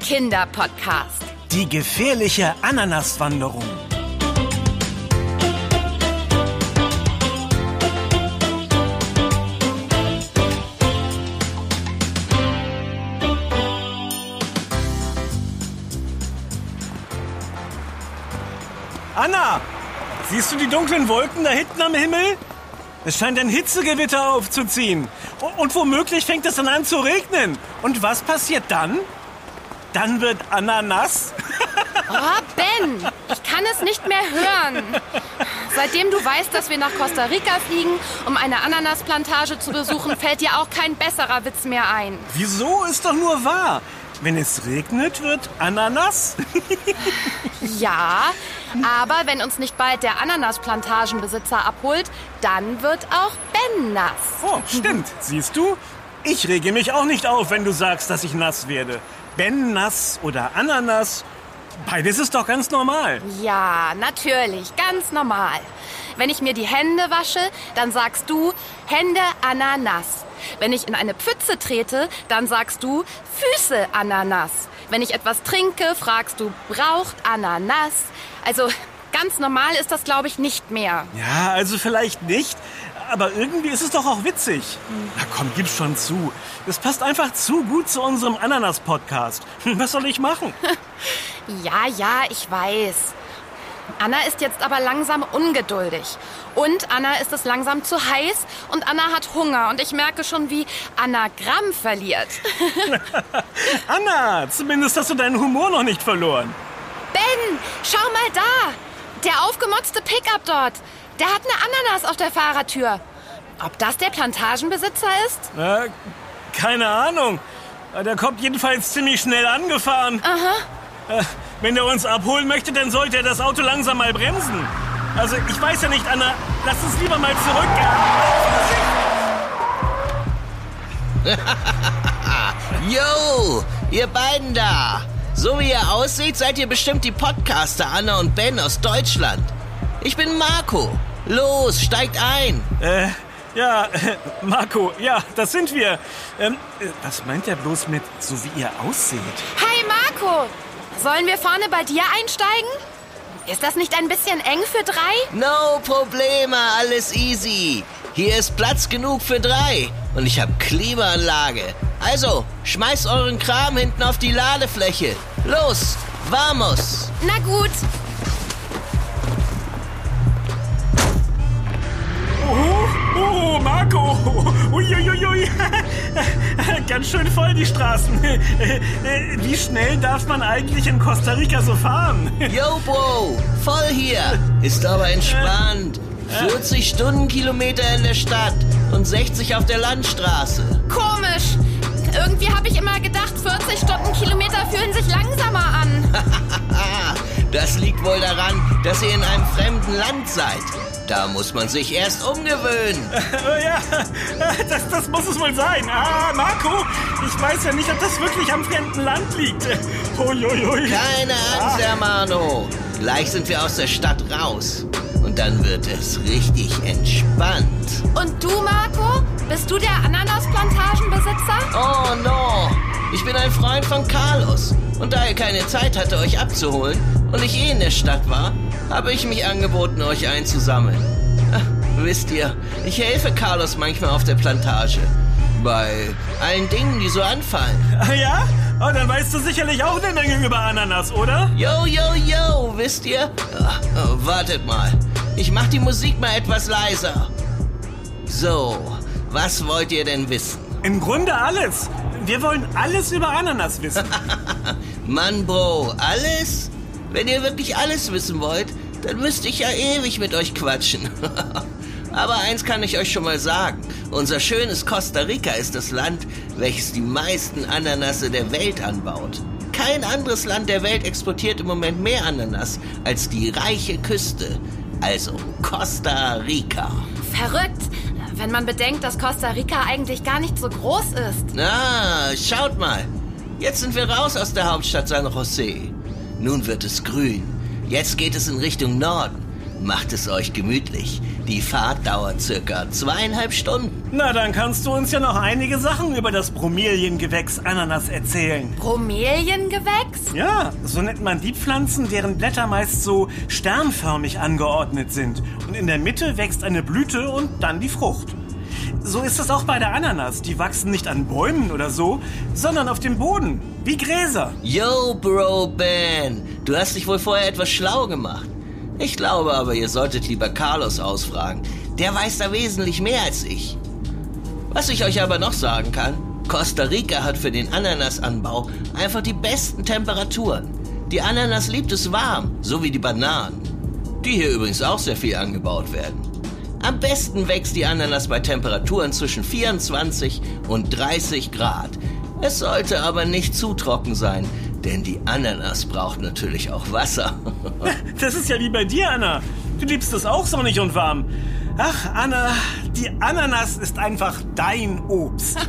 Kinderpodcast. Die gefährliche Ananaswanderung. Anna, siehst du die dunklen Wolken da hinten am Himmel? Es scheint ein Hitzegewitter aufzuziehen. Und womöglich fängt es dann an zu regnen. Und was passiert dann? Dann wird Anna nass. Oh, Ben, ich kann es nicht mehr hören. Seitdem du weißt, dass wir nach Costa Rica fliegen, um eine Ananasplantage zu besuchen, fällt dir auch kein besserer Witz mehr ein. Wieso ist doch nur wahr? Wenn es regnet, wird Anna nass. Ja, aber wenn uns nicht bald der Ananasplantagenbesitzer abholt, dann wird auch Ben nass. Oh, stimmt. Siehst du? Ich rege mich auch nicht auf, wenn du sagst, dass ich nass werde. Ben nass oder Ananas, beides ist doch ganz normal. Ja, natürlich, ganz normal. Wenn ich mir die Hände wasche, dann sagst du Hände Ananas. Wenn ich in eine Pfütze trete, dann sagst du Füße Ananas. Wenn ich etwas trinke, fragst du braucht Ananas. Also ganz normal ist das, glaube ich, nicht mehr. Ja, also vielleicht nicht, aber irgendwie ist es doch auch witzig. Na komm, gib's schon zu. Es passt einfach zu gut zu unserem Ananas-Podcast. Was soll ich machen? Ja, ja, ich weiß. Anna ist jetzt aber langsam ungeduldig. Und Anna ist es langsam zu heiß und Anna hat Hunger und ich merke schon, wie Anna Gramm verliert. Anna, zumindest hast du deinen Humor noch nicht verloren. Ben, schau mal da. Der aufgemotzte Pickup dort. Der hat eine Ananas auf der Fahrertür. Ob das der Plantagenbesitzer ist? Äh, keine Ahnung. Der kommt jedenfalls ziemlich schnell angefahren. Aha. Äh, wenn er uns abholen möchte, dann sollte er das Auto langsam mal bremsen. Also, ich weiß ja nicht, Anna. Lass uns lieber mal zurück. Yo, ihr beiden da. So wie ihr aussieht, seid ihr bestimmt die Podcaster Anna und Ben aus Deutschland. Ich bin Marco. Los, steigt ein. Äh, ja, äh, Marco, ja, das sind wir. Ähm, äh, was meint er bloß mit, so wie ihr ausseht? Hi Marco. Sollen wir vorne bei dir einsteigen? Ist das nicht ein bisschen eng für drei? No Probleme, alles easy. Hier ist Platz genug für drei. Und ich habe Klimaanlage. Also, schmeißt euren Kram hinten auf die Ladefläche. Los, vamos. Na gut. Oh, Marco! Uiuiui! Ganz schön voll die Straßen. Äh, äh, Wie schnell darf man eigentlich in Costa Rica so fahren? Yo, Bro, voll hier. Ist aber entspannt. 40 Stundenkilometer in der Stadt und 60 auf der Landstraße. Komisch. Irgendwie habe ich immer gedacht, 40 Stundenkilometer fühlen sich langsamer an. Das liegt wohl daran, dass ihr in einem fremden Land seid. Da muss man sich erst umgewöhnen. Äh, Ja, das, das muss es wohl sein. Ah, Marco, ich weiß ja nicht, ob das wirklich am fremden Land liegt. Uiuiui. Keine Angst, Hermano. Gleich sind wir aus der Stadt raus. Und dann wird es richtig entspannt. Und du, Marco? Bist du der Ananasplantagenbesitzer? Oh no, ich bin ein Freund von Carlos. Und da er keine Zeit hatte, euch abzuholen und ich eh in der Stadt war, habe ich mich angeboten, euch einzusammeln. Ach, wisst ihr, ich helfe Carlos manchmal auf der Plantage. Bei allen Dingen, die so anfallen. Ah, ja? Oh, dann weißt du sicherlich auch eine Menge über Ananas, oder? Yo, yo, yo, wisst ihr? Ah, oh, wartet mal. Ich mach die Musik mal etwas leiser. So, was wollt ihr denn wissen? Im Grunde alles. Wir wollen alles über Ananas wissen. Mann, Bro, alles? Wenn ihr wirklich alles wissen wollt, dann müsste ich ja ewig mit euch quatschen. Aber eins kann ich euch schon mal sagen. Unser schönes Costa Rica ist das Land, welches die meisten Ananasse der Welt anbaut. Kein anderes Land der Welt exportiert im Moment mehr Ananas als die reiche Küste. Also Costa Rica. Verrückt. Wenn man bedenkt, dass Costa Rica eigentlich gar nicht so groß ist. Na, schaut mal. Jetzt sind wir raus aus der Hauptstadt San Jose. Nun wird es grün. Jetzt geht es in Richtung Norden. Macht es euch gemütlich. Die Fahrt dauert circa zweieinhalb Stunden. Na, dann kannst du uns ja noch einige Sachen über das Bromeliengewächs Ananas erzählen. Bromeliengewächs? Ja, so nennt man die Pflanzen, deren Blätter meist so sternförmig angeordnet sind. Und in der Mitte wächst eine Blüte und dann die Frucht. So ist es auch bei der Ananas. Die wachsen nicht an Bäumen oder so, sondern auf dem Boden, wie Gräser. Yo, Bro Ben, du hast dich wohl vorher etwas schlau gemacht. Ich glaube aber, ihr solltet lieber Carlos ausfragen. Der weiß da wesentlich mehr als ich. Was ich euch aber noch sagen kann, Costa Rica hat für den Ananasanbau einfach die besten Temperaturen. Die Ananas liebt es warm, so wie die Bananen. Die hier übrigens auch sehr viel angebaut werden. Am besten wächst die Ananas bei Temperaturen zwischen 24 und 30 Grad. Es sollte aber nicht zu trocken sein, denn die Ananas braucht natürlich auch Wasser. Das ist ja wie bei dir, Anna. Du liebst es auch sonnig und warm. Ach, Anna, die Ananas ist einfach dein Obst.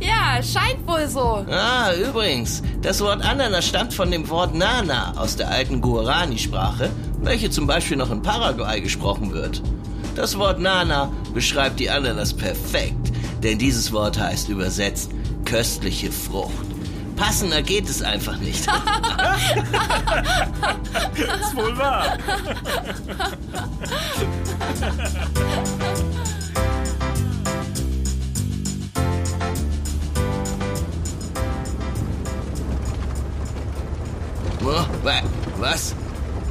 Ja, scheint wohl so. Ah, übrigens, das Wort Ananas stammt von dem Wort Nana aus der alten Guarani-Sprache, welche zum Beispiel noch in Paraguay gesprochen wird. Das Wort Nana beschreibt die Ananas perfekt, denn dieses Wort heißt übersetzt köstliche Frucht. Passender geht es einfach nicht. ist wohl wahr. Wa- was?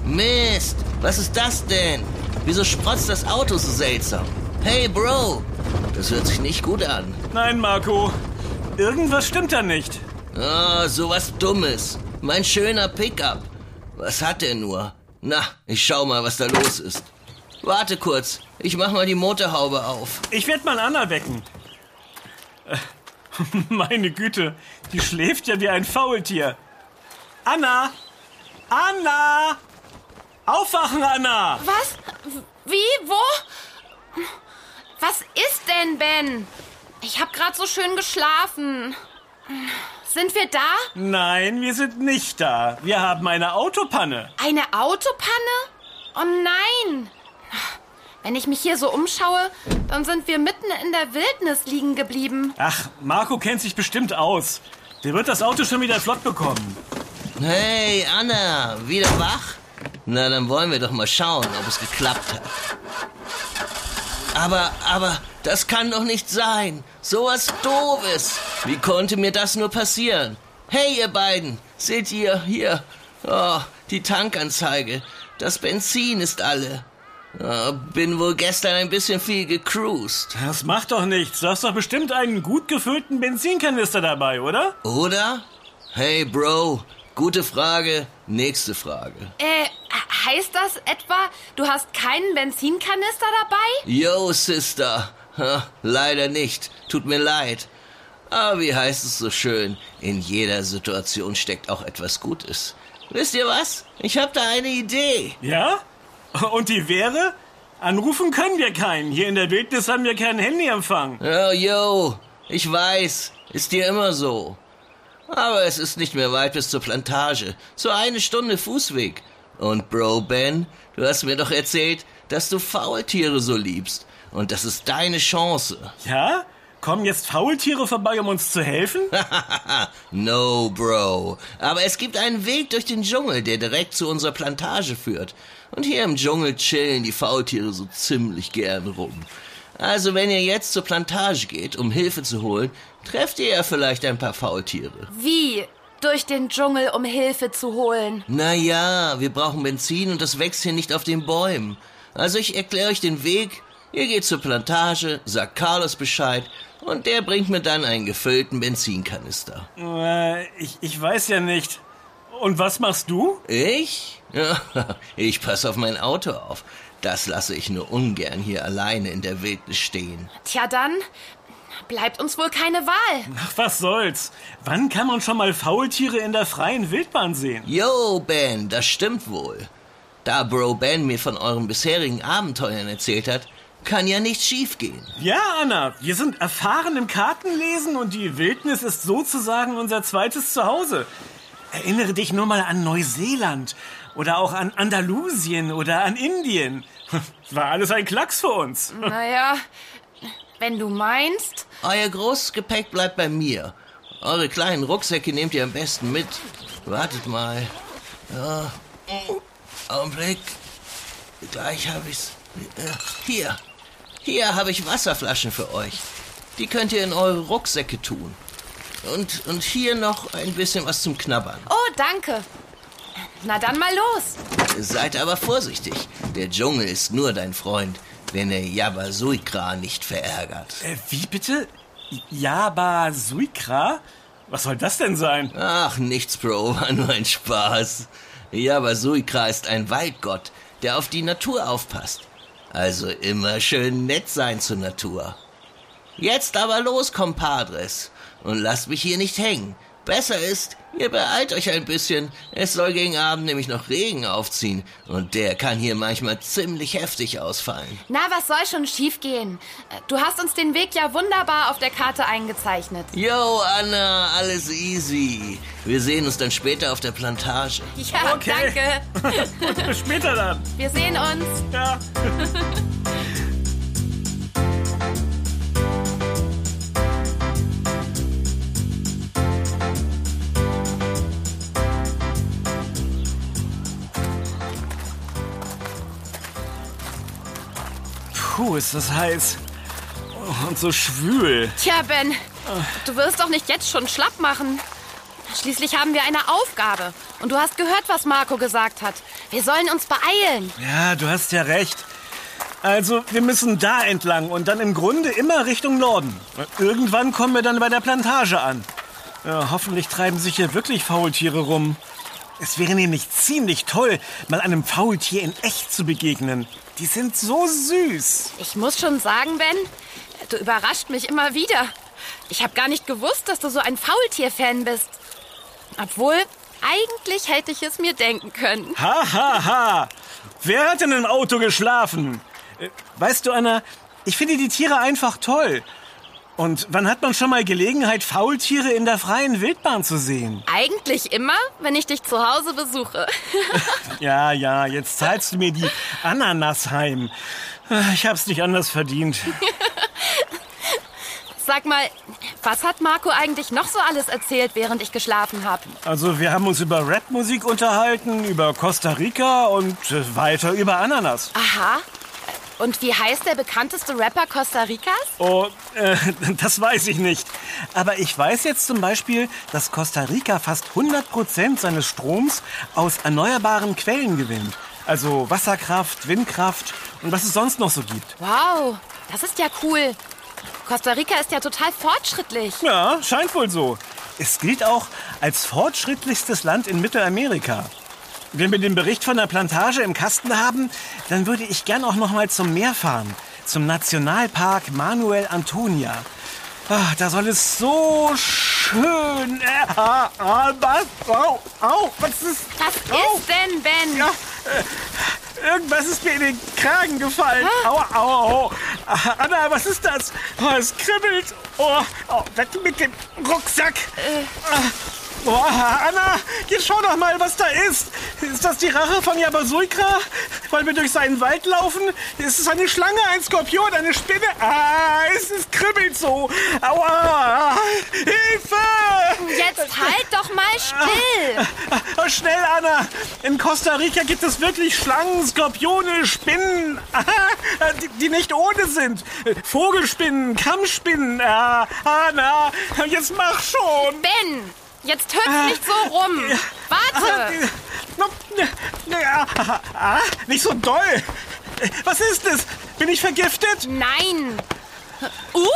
Mist, was ist das denn? Wieso sprotzt das Auto so seltsam? Hey, Bro, das hört sich nicht gut an. Nein, Marco. Irgendwas stimmt da nicht. Ah, sowas Dummes. Mein schöner Pickup. Was hat der nur? Na, ich schau mal, was da los ist. Warte kurz, ich mach mal die Motorhaube auf. Ich werde mal Anna wecken. Äh, Meine Güte, die schläft ja wie ein Faultier. Anna! Anna! Aufwachen, Anna! Was? Wie? Wo? Was ist denn, Ben? Ich habe gerade so schön geschlafen. Sind wir da? Nein, wir sind nicht da. Wir haben eine Autopanne. Eine Autopanne? Oh nein! Wenn ich mich hier so umschaue, dann sind wir mitten in der Wildnis liegen geblieben. Ach, Marco kennt sich bestimmt aus. Der wird das Auto schon wieder flott bekommen. Hey, Anna, wieder wach? Na, dann wollen wir doch mal schauen, ob es geklappt hat. Aber, aber, das kann doch nicht sein. Sowas Doofes. Wie konnte mir das nur passieren? Hey, ihr beiden, seht ihr hier? Oh, die Tankanzeige. Das Benzin ist alle. Oh, bin wohl gestern ein bisschen viel gecruised. Das macht doch nichts. Du hast doch bestimmt einen gut gefüllten Benzinkanister dabei, oder? Oder? Hey, Bro, gute Frage. Nächste Frage. Äh, heißt das etwa, du hast keinen Benzinkanister dabei? Yo, Sister. Ha, leider nicht. Tut mir leid. Aber wie heißt es so schön? In jeder Situation steckt auch etwas Gutes. Wisst ihr was? Ich hab da eine Idee. Ja? Und die wäre? Anrufen können wir keinen. Hier in der Wildnis haben wir keinen Handyempfang. Oh, yo, ich weiß. Ist dir immer so. Aber es ist nicht mehr weit bis zur Plantage. So eine Stunde Fußweg. Und Bro Ben, du hast mir doch erzählt, dass du Faultiere so liebst. Und das ist deine Chance. Ja? Kommen jetzt Faultiere vorbei, um uns zu helfen? no, Bro. Aber es gibt einen Weg durch den Dschungel, der direkt zu unserer Plantage führt. Und hier im Dschungel chillen die Faultiere so ziemlich gern rum. Also wenn ihr jetzt zur Plantage geht, um Hilfe zu holen, trefft ihr ja vielleicht ein paar Faultiere. Wie? Durch den Dschungel, um Hilfe zu holen. Naja, wir brauchen Benzin und das wächst hier nicht auf den Bäumen. Also ich erkläre euch den Weg. Ihr geht zur Plantage, sagt Carlos Bescheid und der bringt mir dann einen gefüllten Benzinkanister. Äh, ich, ich weiß ja nicht. Und was machst du? Ich? Ja, ich passe auf mein Auto auf. Das lasse ich nur ungern hier alleine in der Wildnis stehen. Tja, dann bleibt uns wohl keine Wahl. Ach, was soll's. Wann kann man schon mal Faultiere in der freien Wildbahn sehen? Yo, Ben, das stimmt wohl. Da Bro Ben mir von euren bisherigen Abenteuern erzählt hat, kann ja nichts schiefgehen. Ja, Anna, wir sind erfahren im Kartenlesen und die Wildnis ist sozusagen unser zweites Zuhause. Erinnere dich nur mal an Neuseeland oder auch an Andalusien oder an Indien. War alles ein Klacks für uns. Naja, wenn du meinst. Euer großes Gepäck bleibt bei mir. Eure kleinen Rucksäcke nehmt ihr am besten mit. Wartet mal. Ja. Augenblick. Gleich habe ich's. Äh, Hier. Hier habe ich Wasserflaschen für euch. Die könnt ihr in eure Rucksäcke tun. Und, und hier noch ein bisschen was zum Knabbern. Oh, danke. Na dann mal los. Seid aber vorsichtig. Der Dschungel ist nur dein Freund, wenn er Yabasuikra nicht verärgert. Äh, wie bitte? Jaba Suikra? Was soll das denn sein? Ach, nichts, Bro, war nur ein Spaß. Yabasuikra ist ein Waldgott, der auf die Natur aufpasst. Also immer schön nett sein zur Natur. Jetzt aber los, Compadres, und lasst mich hier nicht hängen. Besser ist, ihr beeilt euch ein bisschen. Es soll gegen Abend nämlich noch Regen aufziehen. Und der kann hier manchmal ziemlich heftig ausfallen. Na, was soll schon schiefgehen? Du hast uns den Weg ja wunderbar auf der Karte eingezeichnet. Yo, Anna, alles easy. Wir sehen uns dann später auf der Plantage. Ja, Okay. danke. Bis später dann. Wir sehen uns. Ja. Puh, ist das heiß. Und so schwül. Tja, Ben, du wirst doch nicht jetzt schon schlapp machen. Schließlich haben wir eine Aufgabe. Und du hast gehört, was Marco gesagt hat. Wir sollen uns beeilen. Ja, du hast ja recht. Also, wir müssen da entlang und dann im Grunde immer Richtung Norden. Irgendwann kommen wir dann bei der Plantage an. Ja, hoffentlich treiben sich hier wirklich Faultiere rum. Es wäre nämlich ziemlich toll, mal einem Faultier in echt zu begegnen. Die sind so süß. Ich muss schon sagen, Ben, du überrascht mich immer wieder. Ich habe gar nicht gewusst, dass du so ein Faultier-Fan bist. Obwohl, eigentlich hätte ich es mir denken können. Ha, ha, ha. Wer hat denn im Auto geschlafen? Äh, Weißt du, Anna, ich finde die Tiere einfach toll. Und wann hat man schon mal Gelegenheit, Faultiere in der freien Wildbahn zu sehen? Eigentlich immer, wenn ich dich zu Hause besuche. Ja, ja, jetzt zahlst du mir die Ananas heim. Ich hab's nicht anders verdient. Sag mal, was hat Marco eigentlich noch so alles erzählt, während ich geschlafen habe? Also, wir haben uns über Rapmusik unterhalten, über Costa Rica und weiter über Ananas. Aha. Und wie heißt der bekannteste Rapper Costa Ricas? Oh, äh, das weiß ich nicht. Aber ich weiß jetzt zum Beispiel, dass Costa Rica fast 100% seines Stroms aus erneuerbaren Quellen gewinnt. Also Wasserkraft, Windkraft und was es sonst noch so gibt. Wow, das ist ja cool. Costa Rica ist ja total fortschrittlich. Ja, scheint wohl so. Es gilt auch als fortschrittlichstes Land in Mittelamerika. Wenn wir den Bericht von der Plantage im Kasten haben, dann würde ich gern auch noch mal zum Meer fahren. Zum Nationalpark Manuel Antonia. Ah, da soll es so schön... Äh, ah, ah, was? Au, au, was ist... Was Au. ist denn, Ben? Ja, äh, irgendwas ist mir in den Kragen gefallen. Au, au, au. Ah, Anna, was ist das? Oh, es kribbelt. Oh, oh, weg mit dem Rucksack. Ah, Oh, Anna, jetzt schau doch mal, was da ist. Ist das die Rache von Yabasuikra? Weil wir durch seinen Wald laufen? Ist es eine Schlange, ein Skorpion, eine Spinne? Ah, es ist kribbelt so. Aua, Hilfe! Jetzt halt doch mal still. Oh, schnell, Anna! In Costa Rica gibt es wirklich Schlangen, Skorpione, Spinnen, ah, die, die nicht ohne sind. Vogelspinnen, Kammspinnen. Ah, Anna, jetzt mach schon! Ben, jetzt hüpf nicht so rum. Warte. Ah, ah, nicht so doll! Was ist es? Bin ich vergiftet? Nein. Uh,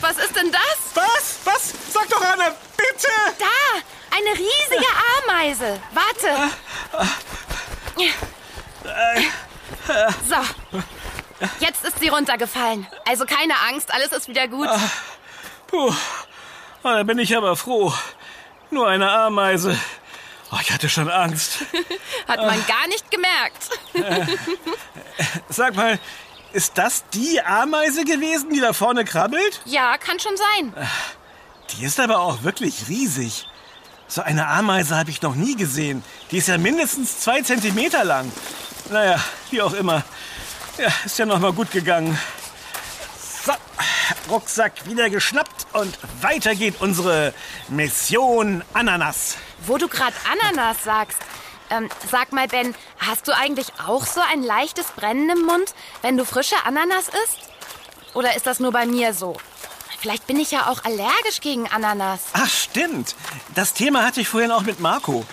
was ist denn das? Was? Was? Sag doch, Anna, bitte! Da, eine riesige Ameise. Warte. So, jetzt ist sie runtergefallen. Also keine Angst, alles ist wieder gut. Puh, Ah, da bin ich aber froh. Nur eine Ameise. Oh, ich hatte schon Angst. Hat man gar nicht gemerkt. Sag mal, ist das die Ameise gewesen, die da vorne krabbelt? Ja, kann schon sein. Die ist aber auch wirklich riesig. So eine Ameise habe ich noch nie gesehen. Die ist ja mindestens zwei Zentimeter lang. Naja, wie auch immer. Ja, ist ja noch mal gut gegangen. So, Rucksack wieder geschnappt und weiter geht unsere Mission Ananas. Wo du gerade Ananas sagst. Ähm, sag mal, Ben, hast du eigentlich auch so ein leichtes Brennen im Mund, wenn du frische Ananas isst? Oder ist das nur bei mir so? Vielleicht bin ich ja auch allergisch gegen Ananas. Ach, stimmt. Das Thema hatte ich vorhin auch mit Marco.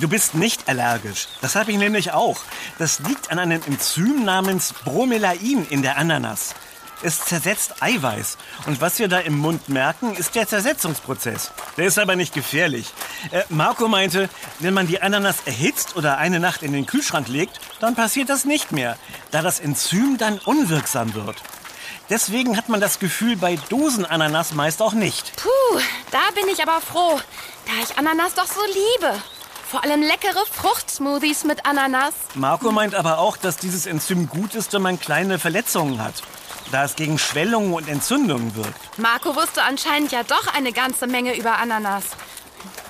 Du bist nicht allergisch. Das habe ich nämlich auch. Das liegt an einem Enzym namens Bromelain in der Ananas. Es zersetzt Eiweiß. Und was wir da im Mund merken, ist der Zersetzungsprozess. Der ist aber nicht gefährlich. Äh, Marco meinte, wenn man die Ananas erhitzt oder eine Nacht in den Kühlschrank legt, dann passiert das nicht mehr, da das Enzym dann unwirksam wird. Deswegen hat man das Gefühl bei Dosenananas meist auch nicht. Puh, da bin ich aber froh, da ich Ananas doch so liebe. Vor allem leckere Fruchtsmoothies mit Ananas. Marco meint aber auch, dass dieses Enzym gut ist, wenn man kleine Verletzungen hat, da es gegen Schwellungen und Entzündungen wirkt. Marco wusste anscheinend ja doch eine ganze Menge über Ananas.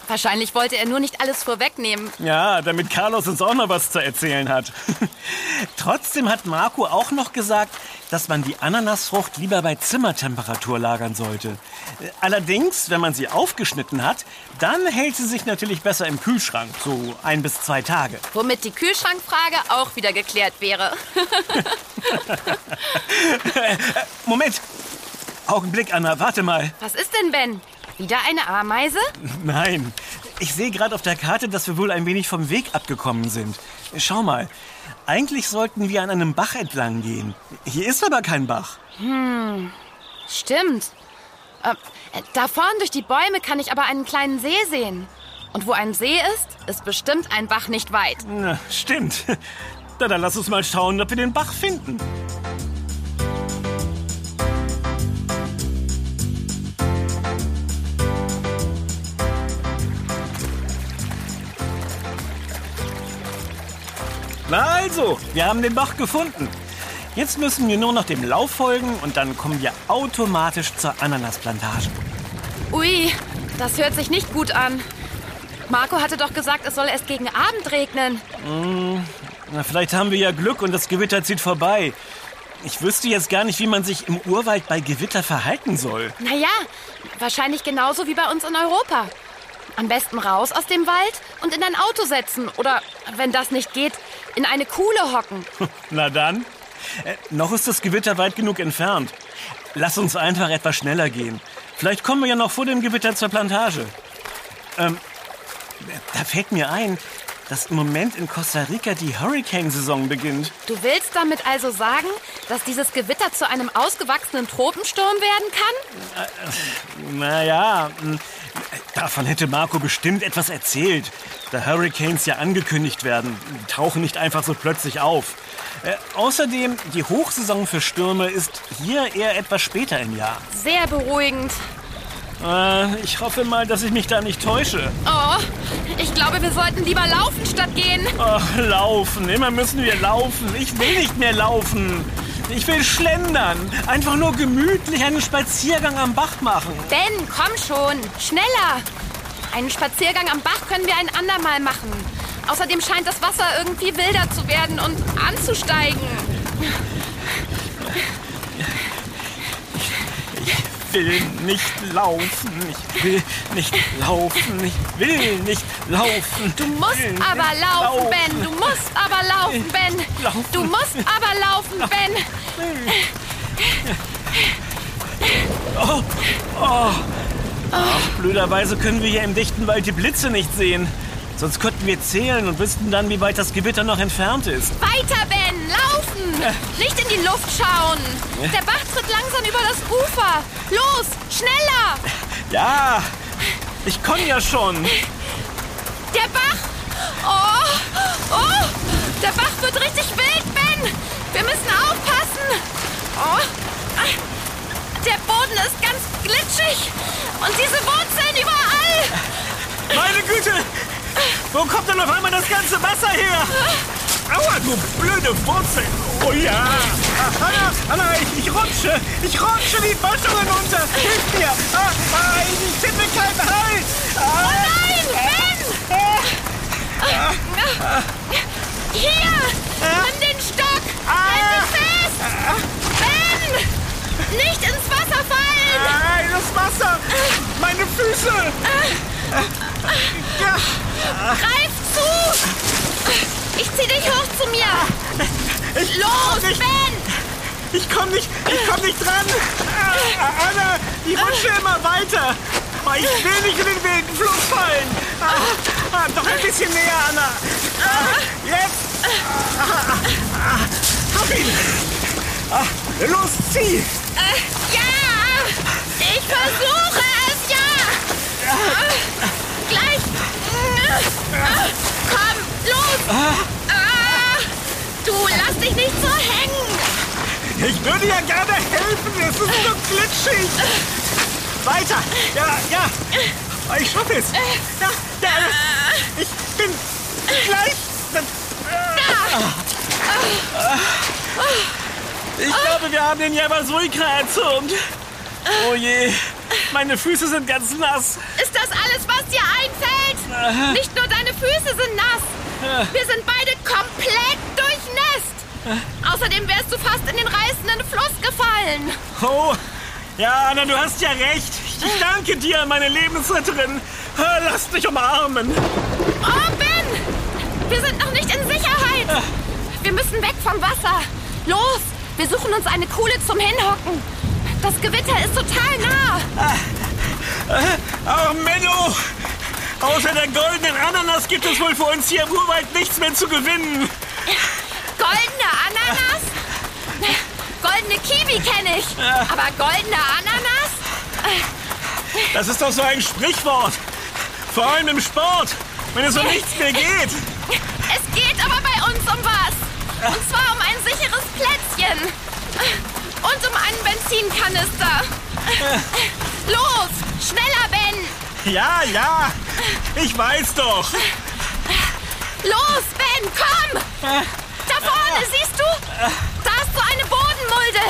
Wahrscheinlich wollte er nur nicht alles vorwegnehmen. Ja, damit Carlos uns auch noch was zu erzählen hat. Trotzdem hat Marco auch noch gesagt, dass man die Ananasfrucht lieber bei Zimmertemperatur lagern sollte. Allerdings, wenn man sie aufgeschnitten hat, dann hält sie sich natürlich besser im Kühlschrank, so ein bis zwei Tage. Womit die Kühlschrankfrage auch wieder geklärt wäre. Moment. Augenblick, Anna, warte mal. Was ist denn, Ben? Wieder eine Ameise? Nein. Ich sehe gerade auf der Karte, dass wir wohl ein wenig vom Weg abgekommen sind. Schau mal. Eigentlich sollten wir an einem Bach entlang gehen. Hier ist aber kein Bach. Hm, stimmt. Äh, da vorn durch die Bäume kann ich aber einen kleinen See sehen. Und wo ein See ist, ist bestimmt ein Bach nicht weit. Na, stimmt. Na, dann lass uns mal schauen, ob wir den Bach finden. Na also, wir haben den Bach gefunden. Jetzt müssen wir nur noch dem Lauf folgen und dann kommen wir automatisch zur Ananasplantage. Ui, das hört sich nicht gut an. Marco hatte doch gesagt, es soll erst gegen Abend regnen. Mmh, na, vielleicht haben wir ja Glück und das Gewitter zieht vorbei. Ich wüsste jetzt gar nicht, wie man sich im Urwald bei Gewitter verhalten soll. Naja, wahrscheinlich genauso wie bei uns in Europa. Am besten raus aus dem Wald und in ein Auto setzen. Oder, wenn das nicht geht, in eine Kuhle hocken. Na dann. Äh, noch ist das Gewitter weit genug entfernt. Lass uns einfach etwas schneller gehen. Vielleicht kommen wir ja noch vor dem Gewitter zur Plantage. Ähm, da fällt mir ein, dass im Moment in Costa Rica die Hurricane-Saison beginnt. Du willst damit also sagen, dass dieses Gewitter zu einem ausgewachsenen Tropensturm werden kann? Äh, naja, hm, davon hätte Marco bestimmt etwas erzählt. Da Hurricanes ja angekündigt werden, die tauchen nicht einfach so plötzlich auf. Äh, außerdem, die Hochsaison für Stürme ist hier eher etwas später im Jahr. Sehr beruhigend. Äh, ich hoffe mal, dass ich mich da nicht täusche. Oh, ich glaube, wir sollten lieber laufen statt gehen. Ach, laufen. Immer müssen wir laufen. Ich will nicht mehr laufen. Ich will schlendern. Einfach nur gemütlich einen Spaziergang am Bach machen. Ben, komm schon. Schneller. Einen Spaziergang am Bach können wir ein andermal machen. Außerdem scheint das Wasser irgendwie wilder zu werden und anzusteigen. Ich will nicht laufen. Ich will nicht laufen. Ich will nicht laufen. Du musst aber laufen, Ben. Du musst aber laufen, Ben. Du musst aber laufen, Ben. Oh, oh. Ach, blöderweise können wir hier im dichten Wald die Blitze nicht sehen. Sonst könnten wir zählen und wüssten dann, wie weit das Gewitter noch entfernt ist. Weiter, Ben! Laufen! Ja. Nicht in die Luft schauen! Ja. Der Bach tritt langsam über das Ufer! Los! Schneller! Ja! Ich komme ja schon! Der Bach! Oh! Oh! Der Bach wird richtig wild, Ben! Wir müssen aufpassen! Oh! Der Boden ist ganz glitschig! Und diese Wurzeln überall! Meine Güte! Wo kommt denn auf einmal das ganze Wasser her? Aua, du blöde Wurzel! Oh ja! Anna, Anna, ich, ich rutsche! Ich rutsche die Böschungen runter! Hilf mir! Ah, ah, ich finde keinen Halt! Ah, oh nein! Hier! Nimm den Stock! Halt dich fest! Ben! Nicht ins! Nein, das Wasser! Meine Füße! Ja, Greif zu! Ich zieh dich hoch zu mir! ich Los, nicht, Ben! ich komm nicht, ich komm nicht dran! Anna, ich rutsche immer weiter! Ich will nicht in den wilden Fluss fallen! Ah, ah, noch ein bisschen näher, Anna! Ah, jetzt! Hab ihn! Los, zieh! Äh, ja! Ich versuche es, ja! Gleich! Komm, los! Du, lass dich nicht so hängen! Ich würde ja gerne helfen, es ist so glitschig! Weiter! Ja, ja! Ich schaffe es! Ja, ja, ich bin gleich! Ich glaube, wir haben den Yamasuika erzürnt. Oh je, meine Füße sind ganz nass. Ist das alles, was dir einfällt? Nicht nur deine Füße sind nass. Wir sind beide komplett durchnässt. Außerdem wärst du fast in den reißenden Fluss gefallen. Oh, ja, Anna, du hast ja recht. Ich danke dir, meine Lebensretterin. Lass dich umarmen. Oh, Ben! Wir sind noch nicht in Sicherheit. Wir müssen weg vom Wasser. Los, wir suchen uns eine Kuhle zum Hinhocken. Das Gewitter ist total nah. Oh, Menno! Außer der goldenen Ananas gibt es wohl für uns hier im Urwald nichts mehr zu gewinnen. Goldene Ananas? Goldene Kiwi kenne ich. Aber goldene Ananas? Das ist doch so ein Sprichwort. Vor allem im Sport, wenn es um nichts mehr geht. Es geht aber bei uns um was. Und zwar um ein sicheres Plätzchen. Und um einen Benzinkanister. Los, schneller, Ben. Ja, ja, ich weiß doch. Los, Ben, komm. Da vorne, siehst du? Da ist so eine Bodenmulde.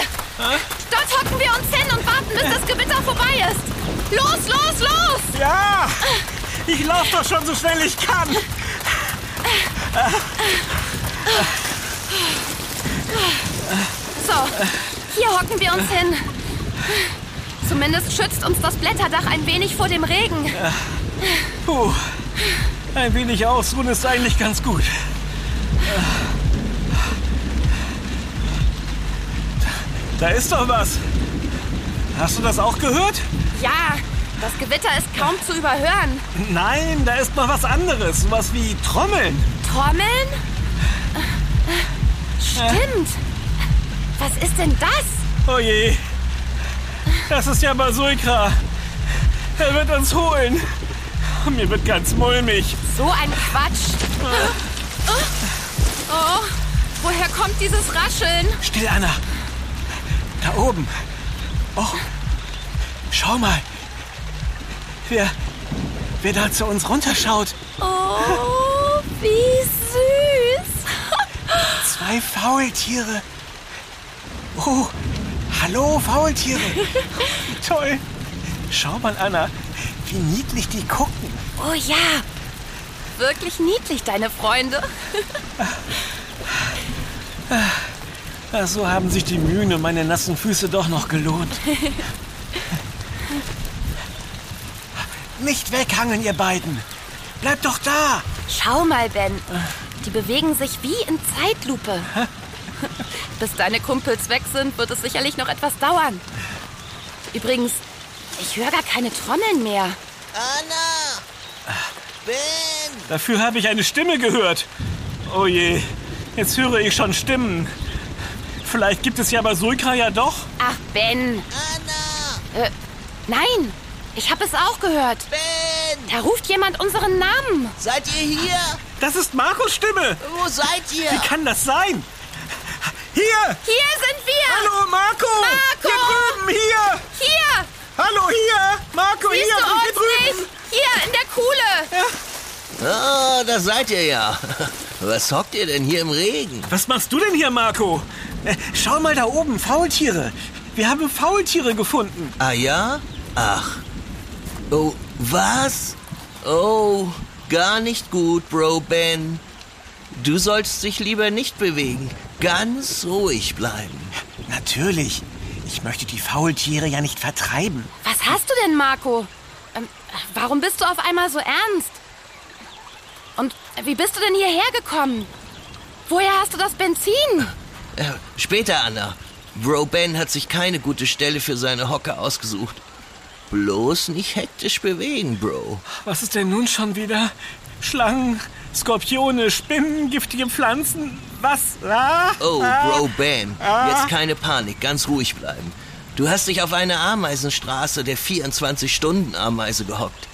Dort hocken wir uns hin und warten, bis das Gewitter vorbei ist. Los, los, los. Ja, ich laufe doch schon so schnell ich kann. So, hier hocken wir uns hin. Zumindest schützt uns das Blätterdach ein wenig vor dem Regen. Puh, ein wenig ausruhen ist eigentlich ganz gut. Da ist doch was. Hast du das auch gehört? Ja, das Gewitter ist kaum zu überhören. Nein, da ist noch was anderes. Sowas wie Trommeln. Trommeln? Stimmt. Was ist denn das? Oh je. Das ist ja Masuikra. Er wird uns holen. Mir wird ganz mulmig. So ein Quatsch. Oh, woher kommt dieses Rascheln? Still, Anna. Da oben. Oh, schau mal. Wer, wer da zu uns runterschaut. Oh, wie süß. Zwei Faultiere. Oh, hallo Faultiere. Toll. Schau mal, Anna, wie niedlich die gucken. Oh ja. Wirklich niedlich, deine Freunde. Ja, so haben sich die Mühen und meine nassen Füße doch noch gelohnt. Nicht weghangen, ihr beiden. Bleibt doch da. Schau mal, Ben. Die bewegen sich wie in Zeitlupe. Bis deine Kumpels weg sind, wird es sicherlich noch etwas dauern. Übrigens, ich höre gar keine Trommeln mehr. Anna! Ben! Dafür habe ich eine Stimme gehört. Oh je, jetzt höre ich schon Stimmen. Vielleicht gibt es ja Masuika ja doch. Ach, Ben. Anna! Äh, nein, ich habe es auch gehört. Ben! Da ruft jemand unseren Namen. Seid ihr hier? Das ist Markus Stimme. Wo seid ihr? Wie kann das sein? Hier! Hier sind wir. Hallo, Marco! Marco! Hier drüben, hier! Hier. Hallo, hier! Marco, Siehst hier! du hier uns drüben! nicht? Hier in der Kuhle. Ah, da seid ihr ja. Was hockt ihr denn hier im Regen? Was machst du denn hier, Marco? Äh, schau mal da oben, Faultiere. Wir haben Faultiere gefunden. Ah ja? Ach. Oh, was? Oh, Gar nicht gut, Bro Ben. Du sollst dich lieber nicht bewegen. Ganz ruhig bleiben. Natürlich. Ich möchte die Faultiere ja nicht vertreiben. Was hast du denn, Marco? Ähm, warum bist du auf einmal so ernst? Und wie bist du denn hierher gekommen? Woher hast du das Benzin? Äh, später, Anna. Bro Ben hat sich keine gute Stelle für seine Hocke ausgesucht. Bloß nicht hektisch bewegen, Bro. Was ist denn nun schon wieder? Schlangen, Skorpione, Spinnen, giftige Pflanzen. Was? Ah, Oh, ah. Bro Ben, jetzt keine Panik, ganz ruhig bleiben. Du hast dich auf eine Ameisenstraße der 24-Stunden-Ameise gehockt.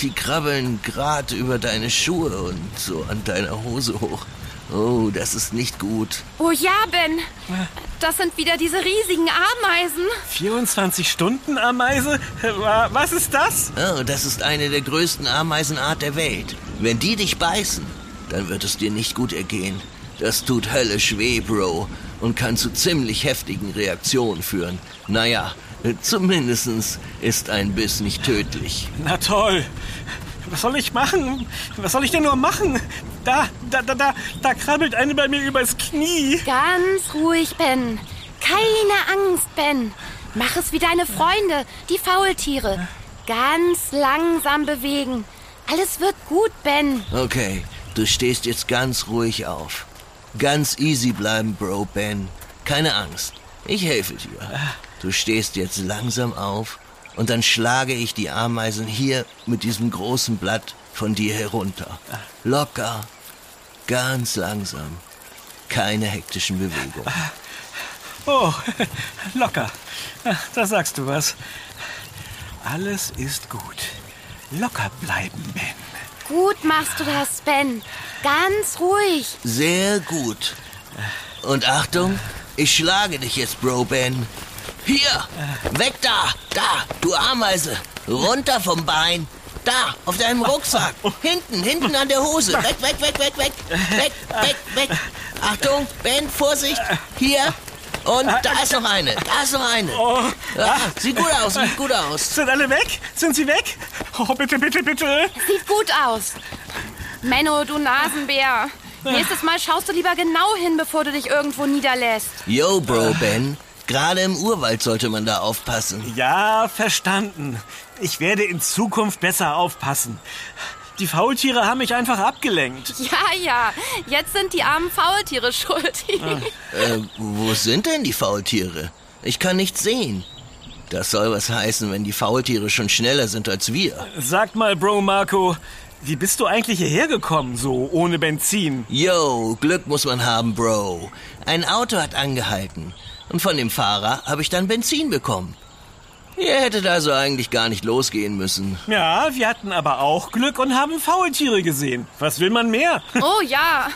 Die krabbeln grad über deine Schuhe und so an deiner Hose hoch. Oh, das ist nicht gut. Oh ja, Ben. Das sind wieder diese riesigen Ameisen. 24 Stunden Ameise? Wa- Was ist das? Oh, das ist eine der größten Ameisenart der Welt. Wenn die dich beißen, dann wird es dir nicht gut ergehen. Das tut höllisch weh, Bro, und kann zu ziemlich heftigen Reaktionen führen. Naja, zumindestens ist ein Biss nicht tödlich. Na toll. Was soll ich machen? Was soll ich denn nur machen? Da, da, da, da, da krabbelt eine bei mir übers Knie. Ganz ruhig, Ben. Keine Angst, Ben. Mach es wie deine Freunde, die Faultiere. Ganz langsam bewegen. Alles wird gut, Ben. Okay, du stehst jetzt ganz ruhig auf. Ganz easy bleiben, Bro Ben. Keine Angst. Ich helfe dir. Du stehst jetzt langsam auf und dann schlage ich die Ameisen hier mit diesem großen Blatt von dir herunter. Locker. Ganz langsam. Keine hektischen Bewegungen. Oh, locker. Da sagst du was. Alles ist gut. Locker bleiben, Ben. Gut machst du das, Ben. Ganz ruhig. Sehr gut. Und Achtung, ich schlage dich jetzt, Bro Ben. Hier, weg da, da, du Ameise. Runter vom Bein. Da, auf deinem Rucksack. Hinten, hinten an der Hose. Weg, weg, weg, weg, weg. Weg, weg, weg. Achtung, Ben, Vorsicht. Hier. Und da ist noch eine. Da ist noch eine. Ja, sieht gut aus, sieht gut aus. Sind alle weg? Sind sie weg? Oh, bitte, bitte, bitte. Sieht gut aus. Menno, du Nasenbär. Nächstes Mal schaust du lieber genau hin, bevor du dich irgendwo niederlässt. Yo, Bro Ben. Gerade im Urwald sollte man da aufpassen. Ja, verstanden. Ich werde in Zukunft besser aufpassen. Die Faultiere haben mich einfach abgelenkt. Ja, ja. Jetzt sind die armen Faultiere schuld. Äh, wo sind denn die Faultiere? Ich kann nichts sehen. Das soll was heißen, wenn die Faultiere schon schneller sind als wir. Sag mal, Bro Marco, wie bist du eigentlich hierher gekommen, so ohne Benzin? Yo, Glück muss man haben, Bro. Ein Auto hat angehalten. Und von dem Fahrer habe ich dann Benzin bekommen. Ihr hättet also eigentlich gar nicht losgehen müssen. Ja, wir hatten aber auch Glück und haben Faultiere gesehen. Was will man mehr? Oh ja.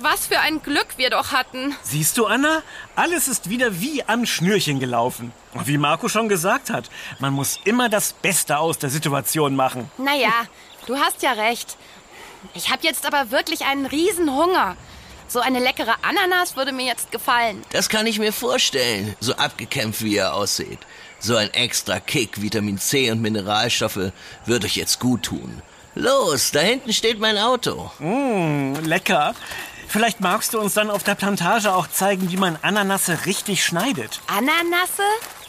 Was für ein Glück wir doch hatten. Siehst du, Anna? Alles ist wieder wie am Schnürchen gelaufen. Und wie Marco schon gesagt hat, man muss immer das Beste aus der Situation machen. Naja, du hast ja recht. Ich habe jetzt aber wirklich einen riesen Hunger. So eine leckere Ananas würde mir jetzt gefallen. Das kann ich mir vorstellen, so abgekämpft wie ihr aussieht. So ein extra Kick, Vitamin C und Mineralstoffe wird euch jetzt gut tun. Los, da hinten steht mein Auto. Mmh, lecker. Vielleicht magst du uns dann auf der Plantage auch zeigen, wie man Ananasse richtig schneidet. Ananasse?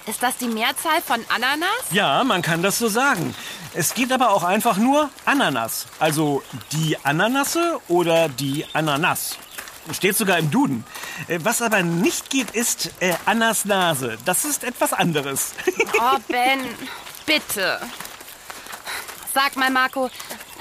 Ist das die Mehrzahl von Ananas? Ja, man kann das so sagen. Es geht aber auch einfach nur Ananas. Also die Ananasse oder die Ananas. Steht sogar im Duden. Äh, Was aber nicht geht, ist äh, Annas Nase. Das ist etwas anderes. Oh, Ben, bitte. Sag mal, Marco,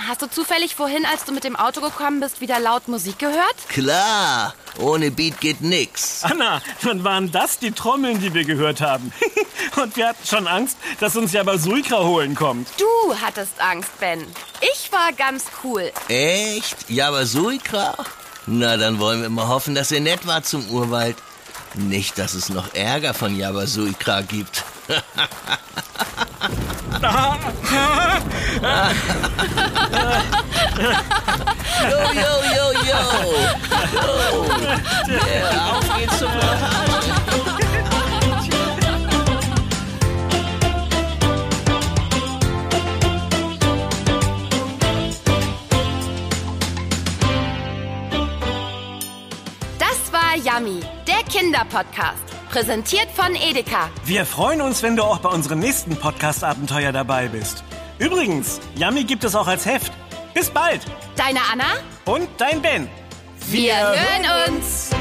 hast du zufällig vorhin, als du mit dem Auto gekommen bist, wieder laut Musik gehört? Klar, ohne Beat geht nix. Anna, dann waren das die Trommeln, die wir gehört haben. Und wir hatten schon Angst, dass uns Yabasulka holen kommt. Du hattest Angst, Ben. Ich war ganz cool. Echt? Yabasuikra? Na, dann wollen wir mal hoffen, dass ihr nett wart zum Urwald. Nicht, dass es noch Ärger von Yabasuikra gibt. yo, yo, yo, yo. yo. Ja, auf geht's zum Plantage. Kinderpodcast. Präsentiert von Edeka. Wir freuen uns, wenn du auch bei unserem nächsten Podcast-Abenteuer dabei bist. Übrigens, Yummy gibt es auch als Heft. Bis bald. Deine Anna? Und dein Ben. Wir, hören uns.